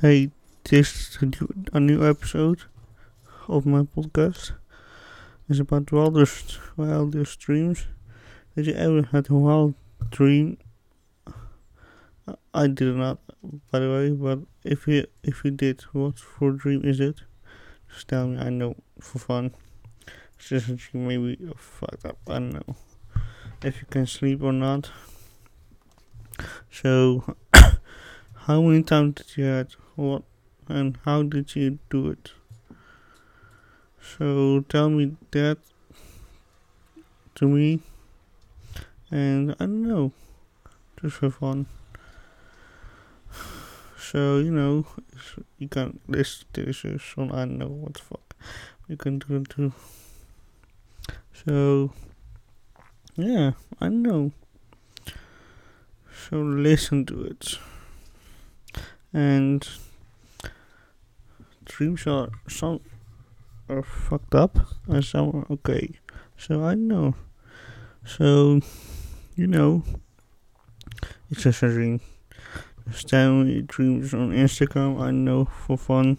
Hey, this is a new, episode of my podcast. It's about wildest, wildest dreams. Did you ever had a wild dream? I did not, by the way. But if you if you did, what for dream is it? Just tell me. I know for fun. It's just a dream. Maybe oh, you're fucked up. I don't know if you can sleep or not. So, how many times did you had what and how did you do it? So tell me that to me, and I don't know, just for fun. So you know, you can to this song. I don't know what the fuck you can do it too. So yeah, I know. So listen to it. And dreams are some are fucked up and some are okay. So I know. So you know it's just a dream. Just tell me dreams on Instagram, I know for fun.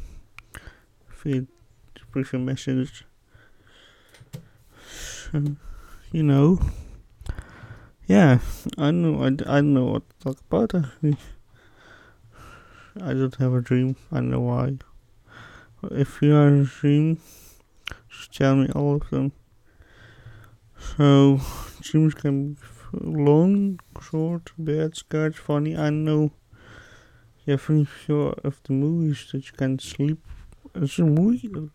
Push a message. So, you know. Yeah, I know. I, I don't know what to talk about actually. I don't have a dream. I know why. If you have a dream, just tell me all of them. So, dreams can be long, short, bad, scared, funny. I know. Yeah, pretty sure of the movies that you can sleep. It's a movie that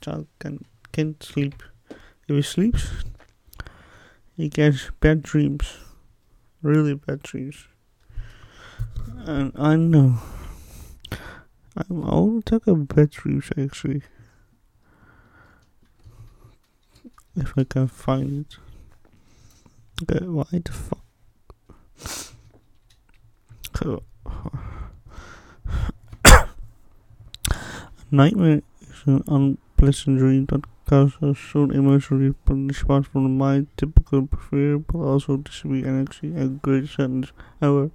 child can can't sleep. If he sleeps, he gets bad dreams, really bad dreams. And I know. I want to talk about bad actually. If I can find it. Okay, why the fuck? So, nightmare is an unpleasant dream that causes a strong emotional response from mind, typical fear, but also energy and great sadness. However,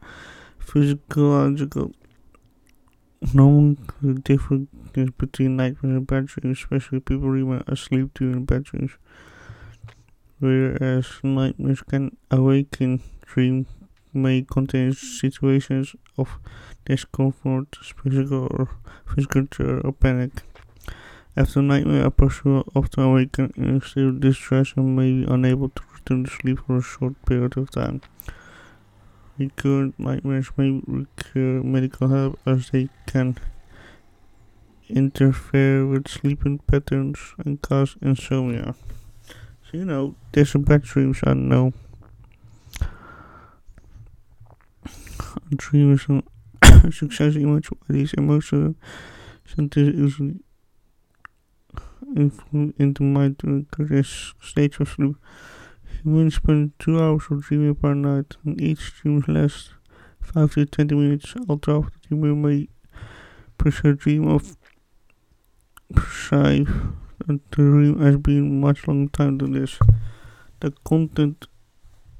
physiological the difference between nightmares and bad dreams, especially people remain asleep during bad dreams. Whereas nightmares can awaken, dream may contain situations of discomfort, physical or physical terror or panic. After nightmare, a person will often awaken in a state of distress and may be unable to return to sleep for a short period of time. Recurrent nightmares may require medical help as they can interfere with sleeping patterns and cause insomnia. So, you know, there's some bad dreams, I know. Dreams are success image where these emotional centers usually influence into my stage of sleep. Humans spend two hours of dreaming per night, and each dream lasts 5 to 20 minutes. Although the dreamer may prefer dream of precise the dream has been much longer time than this. The content,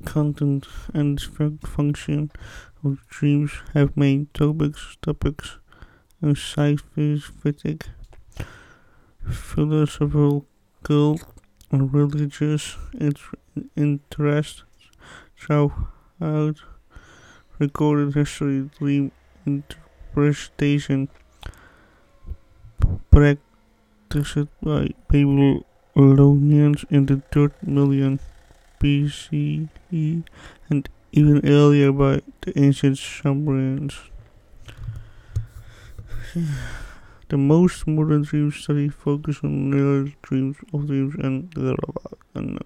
content and function of dreams have main topics, topics, and scientific, philosophical, religious inter- interest throughout recorded history. Dream interpretation practiced by Babylonians in the third million BCE and even earlier by the ancient Sumerians. The most modern dream study focuses on real dreams of dreams and blah. And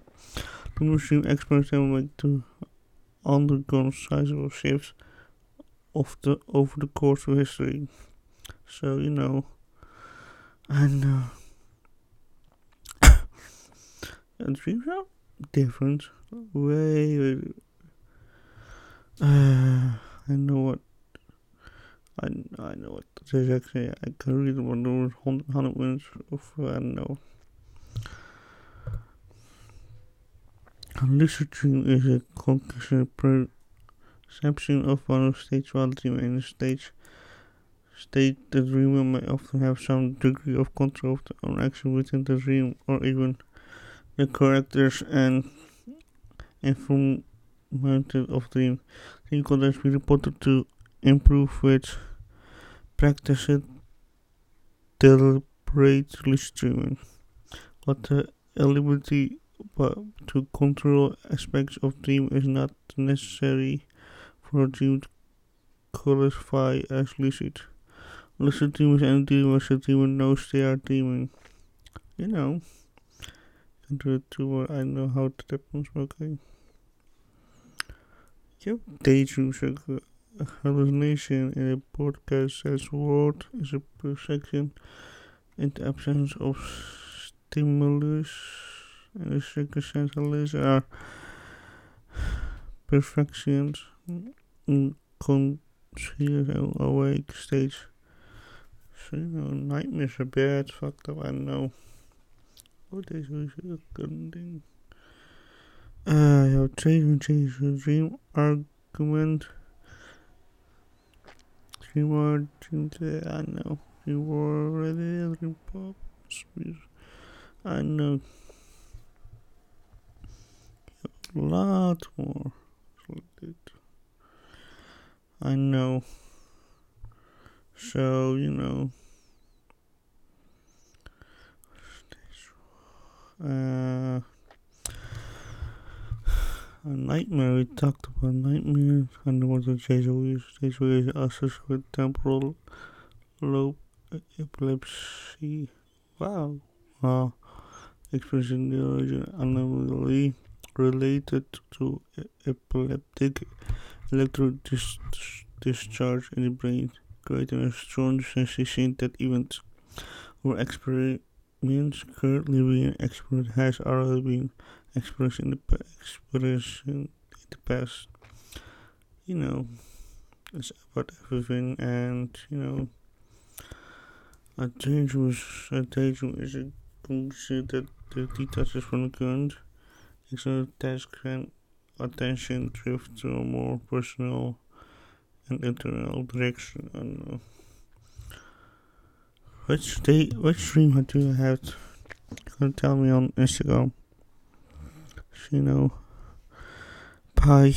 the dream experts have make to undergone sizable shifts of the over the course of history. So you know, and uh, and dreams are different, way, way uh, I know what. I, I know what is actually. Eh, I can read about those hundred minutes of don't know. Lucid dream is a conclusive perception of one stage while dreaming stage state the dreamer may often have some degree of control of their own action within the dream or even the characters and environment of dream. Dream context be reported to improve with practice it deliberately. But uh, the ability to control aspects of dream is not necessary for a dream to qualify as lucid. Lucid dreamers and dreamers, a dreamer knows they are dreaming. You know, can do it too. I know how to happens. Okay. Yep, daydreams are a hallucination in a podcast says world is a perception in the absence of stimulus and the sense are perfections in conscious awake stage. So you know nightmares are bad, fucked up, I know. What is this good thing? Uh, your dream, dream argument. Dream argument, I know. You were already dream pop. I know. A lot more. I know. So, you know. Uh, a nightmare. We talked about nightmares, and there was a Jesuit. Jesuit associated with temporal lobe epilepsy. Wow. Wow. Expression the origin anomaly related to epileptic electric dis- discharge in the brain, creating a strong sensation that events were experienced currently being experienced has already been expressed in the expressed in the past. You know, it's about everything, and you know, a dangerous a dangerous is a concept that the detaches from the current. External task and attention drift to a more personal and internal direction. I don't know. Which day, which dream do you have? You tell me on Instagram. You know, bye.